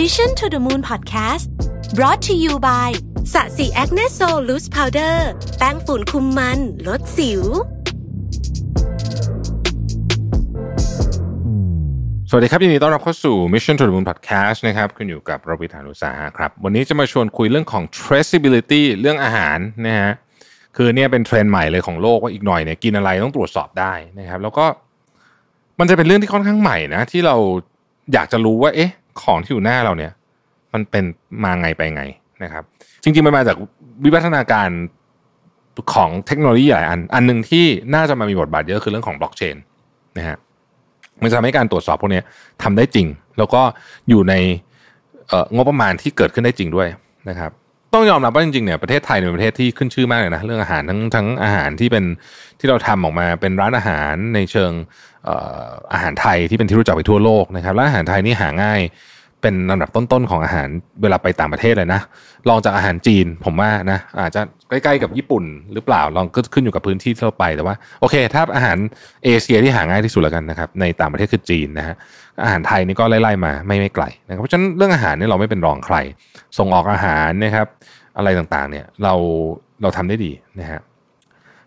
Mission to the Moon Podcast brought to you by ศศิ Acne Sol Loose Powder แป้งฝุ่นคุมมัน ลดสิว สวัสดีครับ ยินดีต้อนรับเข้าสู่ Mission to the Moon Podcast นะครับ คุณอยู่กับรวิศ หาญอุตสาหะครับ วันนี้จะมาชวนคุยเรื่องของ traceability เรื่องอาหารนะฮะ คือเนี่ยเป็นเทรนด์ใหม่เลยของโลกว่าอีกหน่อยเนี่ยกินอะไรต้องตรวจสอบได้นะครับ แล้วก็มันจะเป็นเรื่องที่ค่อนข้างใหม่นะ ที่เราอยากจะรู้ว่า เอ๊ะ ของที่อยู่หน้าเราเนี่ย มันเป็นมาไงไปไงนะครับ จริงๆมันมาจากวิวัฒนาการของเทคโนโลยีหลายอัน อันหนึ่งที่น่าจะมามีบทบาทเยอะคือเรื่องของบล็อกเชนนะฮะมันจะทำให้การตรวจสอบพวกนี้ทำได้จริง แล้วก็อยู่ในงบประมาณที่เกิดขึ้นได้จริงด้วยนะครับ ต้องยอมรับว่าจริงๆเนี่ยประเทศไทยเป็นประเทศที่ขึ้นชื่อมากเลยนะเรื่องอาหารทั้งทั้งอาหารที่เป็นที่เราทำออกมาเป็นร้านอาหารในเชิง อาหารไทยที่เป็นที่รู้จักไปทั่วโลกนะครับ และอาหารไทยนี่หาง่ายเป็นลำดับต้นๆของอาหารเวลาไปต่างประเทศเลยนะ ลองจากอาหารจีนผมว่านะอาจจะใกล้ๆกับญี่ปุ่นหรือเปล่าลองก็ขึ้นอยู่กับพื้นที่ที่เราไปแต่ว่าโอเค ถ้าอาหารเอเชียที่หาง่ายที่สุดแล้วกันนะครับในต่างประเทศคือจีนนะฮะอาหารไทยนี่ก็ไล่ๆมาไม่ไม่ไกลนะครับเพราะฉะนั้นเรื่องอาหารเนี่ยเราไม่เป็นรองใคร ส่งออกอาหารนะครับอะไรต่างๆเนี่ยเราเราทำได้ดีนะฮะ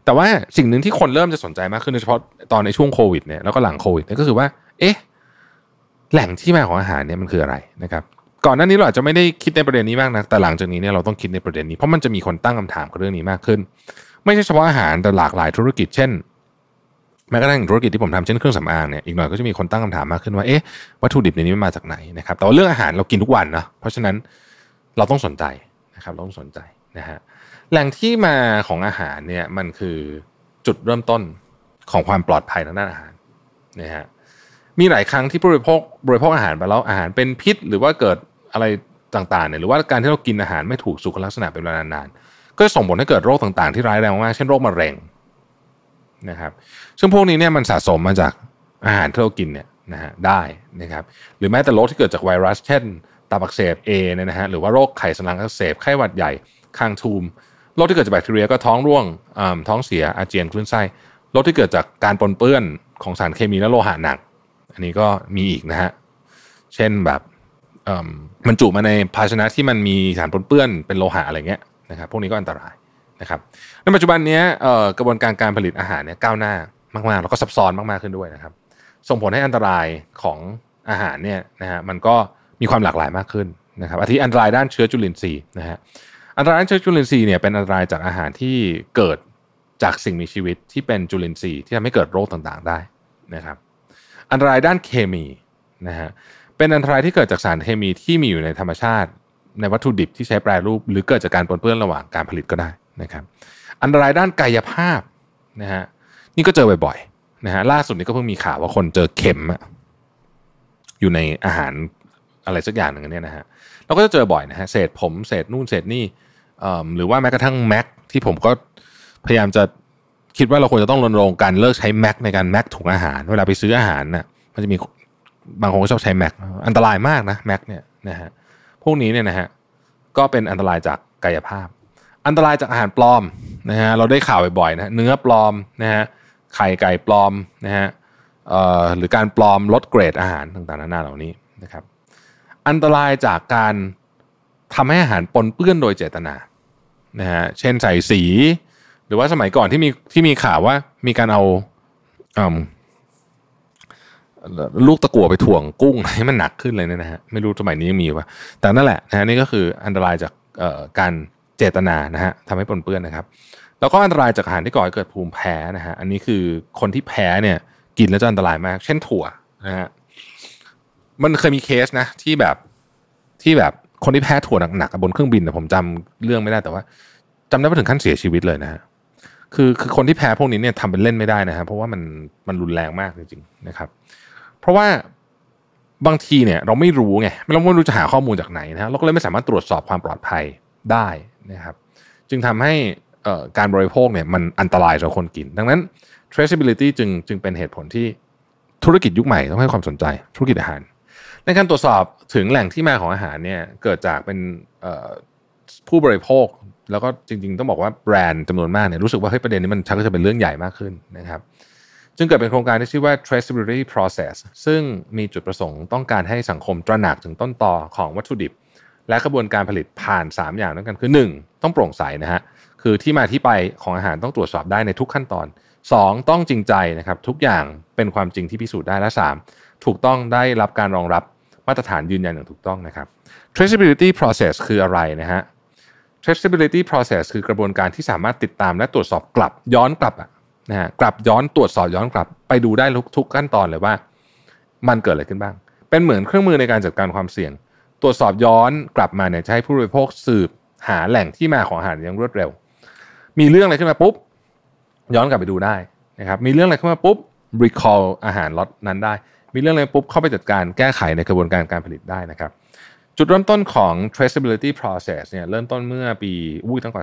แต่ว่าสิ่งหนึ่งที่คนเริ่มจะสนใจมากขึ้นโดยเฉพาะตอนในช่วงโควิดเนี่ยแล้วก็หลังโควิดเนี่ยก็คือว่า เอ๊ะแหล่งที่มาของอาหารเนี่ยมันคืออะไรนะครับ ก่อนหน้านี้เราอาจจะไม่ได้คิดในประเด็นนี้มากนะแต่หลังจากนี้เนี่ยเราต้องคิดในประเด็นนี้เพราะมันจะมีคนตั้งคำถามกับเรื่องนี้มากขึ้น ไม่ใช่เฉพาะอาหารแต่หลากหลายธุรกิจเช่นแม้กระทั่งธุรกิจที่ผมทำเช่นเครื่องสำอางเนี่ยอีกหน่อยก็จะมีคนตั้งคำถามมากขึ้นว่าเอ๊ะวัตถุดิบในนี้มันมาจากไหนนะครับแต่ว่าเรื่องอาหารเรากินทุกวันนะเพราะฉะนั้นเราต้องสนใจนะครับเราต้องสนใจนะฮะ แหล่งที่มาของอาหารเนี่ยมันคือจุดเริ่มต้นของความปลอดภัยทางด้านอาหารนะฮะมีหลายครั้งที่บริโภคบริโภคอาหารไปแล้วอาหารเป็นพิษ หรือว่าเกิดอะไรต่างๆเนี่ยหรือว่าการที่เรากินอาหารไม่ถูกสุขลักษณะเป็นเวลานานๆก็ส่งผลให้เกิดโรคต่างๆ ที่ร้ายแรงมากเช่นโรคมะเร็งนะครับซึ่งพวกนี้เนี่ยมันสะสมมาจากอาหารที่เรากินเนี่ยนะฮะได้นะครับหรือแม้แต่โรคที่เกิดจากไวรัส เช่นตับอักเสบเอเนี่ยนะฮะหรือว่าโรคไขสันหลังอักเสบไข้หวัดใหญ่คางทูม โรคที่เกิดจากแบคทีเรียก็ท้องร่วงท้องเสียอาเจียนคลื่นไส้โรคที่เกิดจากการปนเปื้อนของสารเคมีและโลหะหนัก อันนี้ก็มีอีกนะฮะเช่นแบบมันจุมาในภาชนะที่มันมีสารปนเปื้อนเป็นโลหะอะไรเงี้ยนะครับพวกนี้ก็อันตรายนะครับในปัจจุบันนี้กระบวนการการผลิตอาหารเนี่ยก้าวหน้ามากๆแล้วก็ซับซ้อนมากๆขึ้นด้วยนะครับ ส่งผลให้อันตรายของอาหารเนี่ยนะฮะมันก็มีความหลากหลายมากขึ้นนะครับอาทิอันตรายด้านเชื้อจุลินทรีย์นะฮะ อันตรายเชื้อจุลินทรีย์เนี่ยเป็นอันตรายจากอาหารที่เกิดจากสิ่งมีชีวิตที่เป็นจุลินทรีย์ที่ทำให้เกิดโรคต่างๆได้นะครับอันตรายด้านเคมีนะฮะเป็นอันตรายที่เกิดจากสารเคมีที่มีอยู่ในธรรมชาติ ในวัตถุดิบที่ใช้แปรรูป หรือเกิดจากการปนเปื้อนระหว่างการผลิตก็ได้นะครับ อันตรายด้านกายภาพนะฮะนี่ก็เจอบ่อยๆนะฮะล่าสุดนี้ก็เพิ่งมีข่าวว่าคนเจอเข็มอยู่ในอาหารอะไรสักอย่างหนึ่งเนี่ยนะฮะเราก็จะเจอบ่อยนะฮะเศษผมเศษนู่นเศษนี่ หรือว่าแม้กระทั่งแม็กที่ผมก็พยายามจะคิดว่าเราควรจะต้องรณรงค์การเลิกใช้แม็กในการแม็กถุงอาหาร เวลาไปซื้ออาหารนะ่ะมันจะมีบางคนก็ชอบใช้แม็กอันตรายมากนะแม็กเนี่ยนะฮะพวกนี้เนี่ยนะฮะก็เป็นอันตรายจากกายภาพ อันตรายจากอาหารปลอมนะฮะเราได้ข่าวบ่อยๆนะเนื้อปลอมนะฮะไข่ไก่ปลอมนะฮะหรือการปลอมลดเกรดอาหารต่างๆนานาเหล่านี้นะครับ อันตรายจากการ ทำให้อาหารปนเปื้อนโดยเจตนานะฮะเช่นใส่สี หรือว่าสมัยก่อนที่มีที่มีข่าวว่ามีการเอาลูกตะกั่วไปถ่วงกุ้งให้มันหนักขึ้นเลยนะฮะไม่รู้สมัยนี้ยังมีวะแต่นั่นแหละนะฮะนี่ก็คืออันตรายจากการเจตนานะฮะทำให้ปนเปื้อนนะครับ แล้วก็อันตรายจากอาหารที่ก่อให้เกิดภูมิแพ้นะฮะอันนี้คือคนที่แพ้เนี่ยกินแล้วจะอันตรายมาก เช่นถั่วนะฮะมันเคยมีเคสนะที่แบบที่แบบ คนที่แพ้ถั่วหนักๆบนเครื่องบินแต่ผมจำเรื่องไม่ได้แต่ว่าจำได้ว่าถึงขั้นเสียชีวิตเลยนะฮะคือคือคนที่แพ้พวกนี้เนี่ยทำเป็นเล่นไม่ได้นะฮะเพราะว่ามันมันรุนแรงมากจริงๆนะครับ เพราะว่าบางทีเนี่ยเราไม่รู้ไงเราไม่รู้จะหาข้อมูลจากไหนนะฮะเราก็เลยไม่สามารถตรวจสอบความปลอดภัยได้นะครับ จึงทำให้การบริโภคเนี่ยมันอันตรายสำหรับคนกิน ดังนั้น traceability จึงจึงเป็นเหตุผลที่ธุรกิจยุคใหม่ต้องให้ความสนใจธุรกิจอาหาร ในการตรวจสอบถึงแหล่งที่มาของอาหารเนี่ยเกิดจากเป็นผู้บริโภค แล้วก็จริง ๆ ต้องบอกว่าแบรนด์จำนวนมากเนี่ยรู้สึกว่าเฮ้ยประเด็นนี้มันชักจะเป็นเรื่องใหญ่มากขึ้นนะครับจึงเกิดเป็นโครงการที่ชื่อว่า traceability process ซึ่งมีจุดประสงค์ต้องการให้สังคมตระหนักถึงต้นต่อของวัตถุดิบ และกระบวนการผลิตผ่าน 3 อย่างด้วยกันคือ 1. ต้องโปร่งใสนะฮะคือที่มาที่ไปของอาหารต้องตรวจสอบได้ในทุกขั้นตอน 2. ต้องจริงใจนะครับทุกอย่างเป็นความจริงที่พิสูจน์ได้และ 3. ถูกต้องได้รับการรองรับ มาตรฐานยืนยันอย่างถูกต้องนะครับ traceability process คืออะไรนะฮะ traceability process คือกระบวนการที่สามารถติดตามและตรวจสอบกลับย้อนกลับนะฮะกลับย้อนตรวจสอบย้อนกลับ ไปดูได้ทุกขั้นตอนเลยว่า มันเกิดอะไรขึ้นบ้าง เป็นเหมือนเครื่องมือในการจัดการความเสี่ยง ตรวจสอบย้อนกลับมาเนี่ยให้ผู้บริโภคสืบหาแหล่งที่มาของอาหารอย่างรวดเร็ว มีเรื่องอะไรขึ้นมาปุ๊บย้อนกลับไปดูได้นะครับมีเรื่องอะไรขึ้นมาปุ๊บ recall อาหารล็อตนั้นได้ มีเรื่องอะไรปุ๊บเข้าไปจัดการแก้ไขในกระบวนการการผลิตได้นะครับ จุดเริ่มต้นของ traceability process เนี่ยเริ่มต้นเมื่อปีอุ้ยตั้งแต่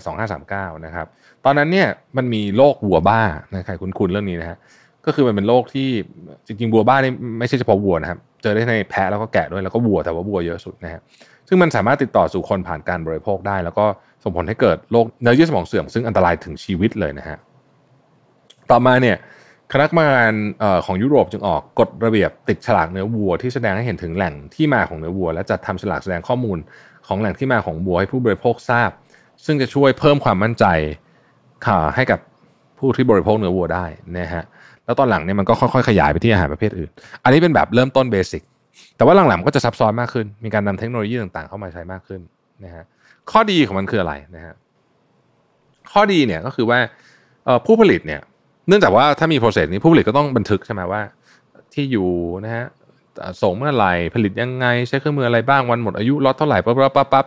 2539 นะครับ ตอนนั้นเนี่ยมันมีโรควัวบ้านะใครคุ้นๆเรื่องนี้นะฮะก็คือมันเป็นโรคที่จริงๆวัวบ้านี่ไม่ใช่เฉพาะวัวนะครับ เจอได้ในแพะแล้วก็แกะด้วยแล้วก็วัวแต่ว่าวัวเยอะสุดนะฮะซึ่งมันสามารถติดต่อสู่คนผ่านการบริโภคได้ แล้วก็ส่งผลให้เกิดโรคเนื้อเยื่อสมองเสื่อมซึ่งอันตรายถึงชีวิตเลยนะฮะต่อมาเนี่ย คณะกรรมการของยุโรปจึงออกกฎระเบียบติดฉลากเนื้อวัวที่แสดงให้เห็นถึงแหล่งที่มาของเนื้อวัว และจัดทำฉลากแสดงข้อมูลของแหล่งที่มาของวัวให้ผู้บริโภคทราบ ซึ่งจะช่วยเพิ่มความมั่นใจให้กับผู้ที่บริโภคเนื้อวัวได้นะฮะแล้วตอนหลังเนี่ยมันก็ค่อยๆขยายไปที่อาหารประเภทอื่น อันนี้เป็นแบบเริ่มต้นเบสิกแต่ว่าหลังๆก็จะซับซ้อนมากขึ้น มีการนำเทคโนโลยีต่างๆ เข้ามาใช้มากขึ้นนะฮะข้อดีของมันคืออะไรนะฮะข้อดีเนี่ยก็คือว่าผู้ผลิตเนี่ย เนื่องจากว่าถ้ามีโปรเซสนี้ผู้ผลิตก็ต้องบันทึกใช่ไหมว่า ที่อยู่นะฮะส่งเมื่อไหร่ผลิตยังไง ใช้เครื่องมืออะไรบ้างวันหมดอายุล็อตเท่าไหร่ปั๊บปั๊บปั๊บปั๊บ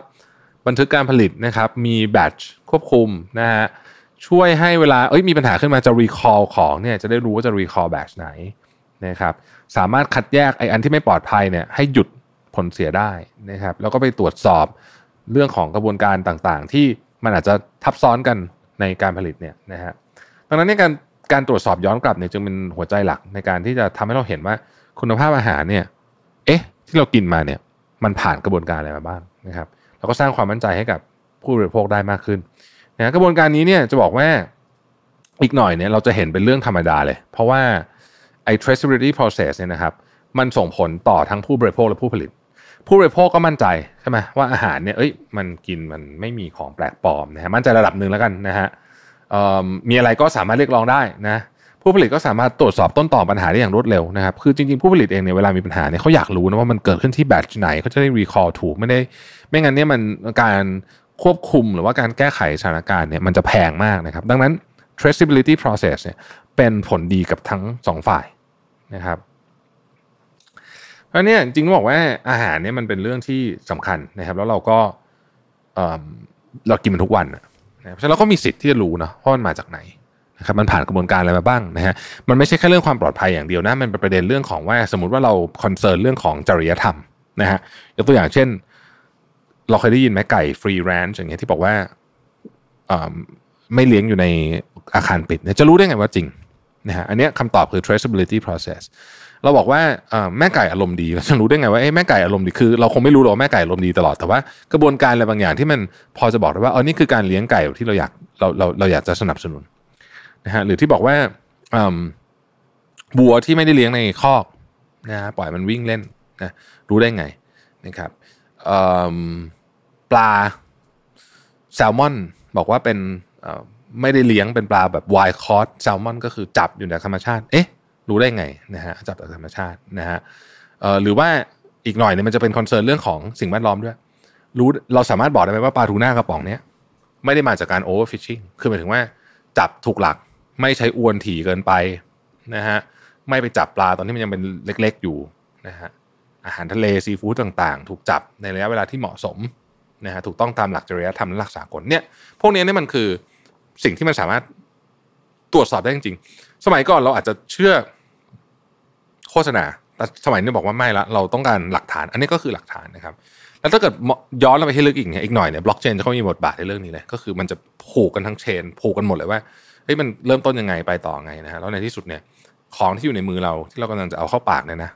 บันทึกการผลิตนะครับมีแบตช์ควบคุมนะฮะช่วยให้เวลาเอ้ยมีปัญหาขึ้นมาจะรีคอลของเนี่ยจะได้รู้ว่าจะรีคอลแบตช์ไหนนะครับสามารถคัดแยกไอ้อันที่ไม่ปลอดภัยเนี่ยให้หยุดผลเสียได้นะครับแล้วก็ไปตรวจสอบเรื่องของกระบวนการต่างๆ ที่มันอาจจะทับซ้อนกันในการผลิตเนี่ยนะฮะดังนั้นในการ การตรวจสอบย้อนกลับเนี่ยจึงเป็นหัวใจหลักในการที่จะทำให้เราเห็นว่าคุณภาพอาหารเนี่ย เอ๊ะ ที่เรากินมาเนี่ยมันผ่านกระบวนการอะไรมาบ้างนะครับ แล้วก็สร้างความมั่นใจให้กับผู้บริโภคได้มากขึ้นนะกระบวนการนี้เนี่ยจะบอกว่าอีกหน่อยเนี่ยเราจะเห็นเป็นเรื่องธรรมดาเลย เพราะว่าไอ้ traceability process เนี่ยนะครับ มันส่งผลต่อทั้งผู้บริโภคและผู้ผลิต ผู้บริโภคก็มั่นใจใช่ไหมว่าอาหารเนี่ยเอ้ยมันกินมันไม่มีของแปลกปลอมนะฮะมั่นใจระดับหนึ่งแล้วกันนะฮะ มีอะไรก็สามารถเรียกร้องได้นะผู้ผลิตก็สามารถตรวจสอบต้นต่อปัญหาได้อย่างรวดเร็วนะครับคือจริงๆผู้ผลิตเองเนี่ยเวลามีปัญหาเนี่ยเขาอยากรู้นะว่ามันเกิดขึ้นที่แบตไหนเขาจะได้รีคอร์ถูกไม่ได้ ไม่งั้นเนี่ยมันการควบคุมหรือว่าการแก้ไขสถานการณ์เนี่ยมันจะแพงมากนะครับ ดังนั้น traceability process เนี่ยเป็นผลดีกับทั้งสองฝ่ายนะครับเพราะเนี่ยจริงๆบอกว่าอาหารเนี่ยมันเป็นเรื่องที่สำคัญนะครับ แล้วเราก็เรากินมันทุกวัน เพราะฉะนั้นเราก็มีสิทธิ์ที่จะรู้นะว่ามันมาจากไหนนะครับมันผ่านกระบวนการอะไรมาบ้างนะฮะมันไม่ใช่แค่เรื่องความปลอดภัยอย่างเดียวนะมันเป็นประเด็นเรื่องของว่าสมมติว่าเราคอนเซิร์นเรื่องของจริยธรรมนะฮะยกตัวอย่างเช่น เราเคยได้ยินไหมไก่ฟรีแรนช์อย่างเงี้ยที่บอกว่าไม่เลี้ยงอยู่ในอาคารปิดจะรู้ได้ไงว่าจริงนะฮะอันนี้คำตอบคือ traceability process เราบอกว่าแม่ไก่อารมณ์ดีเราจะรู้ได้ไงว่าแม่ไก่อารมณ์ดีคือเราคงไม่รู้หรอกแม่ไก่อารมณ์ดีตลอดแต่ว่ากระบวนการอะไรบางอย่างที่มันพอจะบอกได้ว่าเออนี่คือการเลี้ยงไก่ที่เราอยากเราเราเราอยากจะสนับสนุนนะฮะหรือที่บอกว่าบัวที่ไม่ได้เลี้ยงในคอกนะฮะปล่อยมันวิ่งเล่นนะรู้ได้ไงนะครับปลาแซลมอนบอกว่าเป็นไม่ได้เลี้ยงเป็นปลาแบบวคอร์สแซลมอนก็คือจับอยู่ในธรรมชาติ เอ๊ะ รู้ได้ไงนะฮะจับจากธรรมชาตินะฮะหรือว่าอีกหน่อยเนี่ยมันจะเป็น concern เรื่องของสิ่งแวดล้อมด้วย รู้เราสามารถบอกได้ไหมว่าปลาทูน่ากระป๋องเนี้ยไม่ได้มาจากการ overfishing คือหมายถึงว่าจับถูกหลักไม่ใช้อวนถี่เกินไปนะฮะไม่ไปจับปลาตอนที่มันยังเป็นเล็กๆอยู่นะฮะอาหารทะเลซีฟู้ดต่างๆ ถูกจับในระยะเวลาที่เหมาะสมนะฮะถูกต้องตามหลักจริยธรรมและหลักสากลเนี่ยพวกนี้นี่มันคือสิ่งที่มันสามารถตรวจสอบได้จริงๆ สมัยก่อนเราอาจจะเชื่อ โฆษณาแต่สมัยนี้บอกว่าไม่ละเราต้องการหลักฐาน อันนี้ก็คือหลักฐานนะครับแล้วถ้าเกิดย้อนเราไปให้ลึกอีกเนี่ยอีกหน่อยเนี่ยบล็อกเชนจะเข้ามีบทบาทในเรื่องนี้เลยก็คือมันจะผูกกันทั้งเชนผูกกันหมดเลยว่าเฮ้ยมันเริ่มต้นยังไงไปต่อไงนะฮะแล้วในที่สุดเนี่ยของที่อยู่ในมือเราที่เรากำลังจะเอาเข้าปากเนี่ยนะ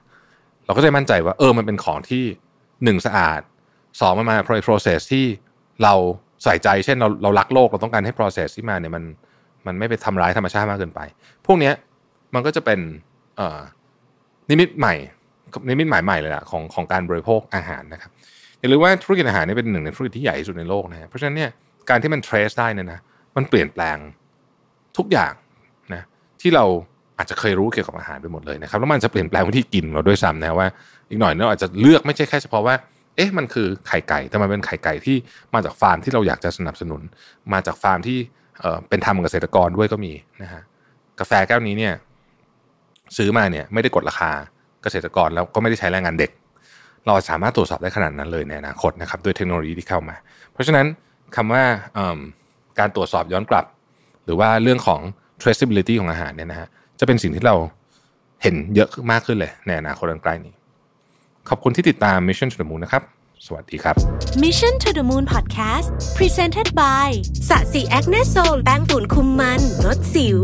เราก็จะมั่นใจว่าเออมันเป็นของที่หนึ่งสะอาดสองมันมา process ที่เราใส่ใจเช่นเราเรารักโลกเราต้องการให้ process ที่มาเนี่ยมันมันไม่ไปทำร้ายธรรมชาติมากเกินไป พวกเนี้ยมันก็จะเป็น นิมิตใหม่นิมิตหมายใหม่เลยล่ะของของการบริโภคอาหารนะครับอย่าลืมว่าธุรกิจอาหารนี่เป็นหนึ่งในธุรกิจที่ใหญ่ที่สุดในโลกนะเพราะฉะนั้นเนี่ยการที่มัน trace ได้เนี่ยนะมันเปลี่ยนแปลงทุกอย่างนะที่เราอาจจะเคยรู้เกี่ยวกับอาหารไปหมดเลยนะครับแล้วมันจะเปลี่ยนแปลงวิธีกินเราด้วยซ้ำนะว่า อีกหน่อยเราอาจจะเลือกไม่ใช่แค่เฉพาะว่าเอ๊ะมันคือไข่ไก่แต่มันเป็นไข่ไก่ที่มาจากฟาร์มที่เราอยากจะสนับสนุน มาจากฟาร์มที่เเป็นธรรมเกษตรกรด้วยก็มีนะฮะกาแฟแก้วนี้เนี่ย ซื้อมาเนี่ยไม่ได้กดราคาเกษตรกรแล้วก็ไม่ได้ใช้แรงงานเด็ก เราสามารถตรวจสอบได้ขนาดนั้นเลยในอนาคตนะครับด้วยเทคโนโลยีที่เข้ามา เพราะฉะนั้นคำว่าการตรวจสอบย้อนกลับ หรือว่าเรื่องของ traceability ของอาหารเนี่ยนะฮะจะเป็นสิ่งที่เราเห็นเยอะมากขึ้นเลยในอนาคตอันใกล้นี้ ขอบคุณที่ติดตาม Mission to the Moon นะครับ สวัสดีครับ Mission to the Moon Podcast Presented by สะสีแอคเนโซลแป้งฝุ่นคุมมันลดสิว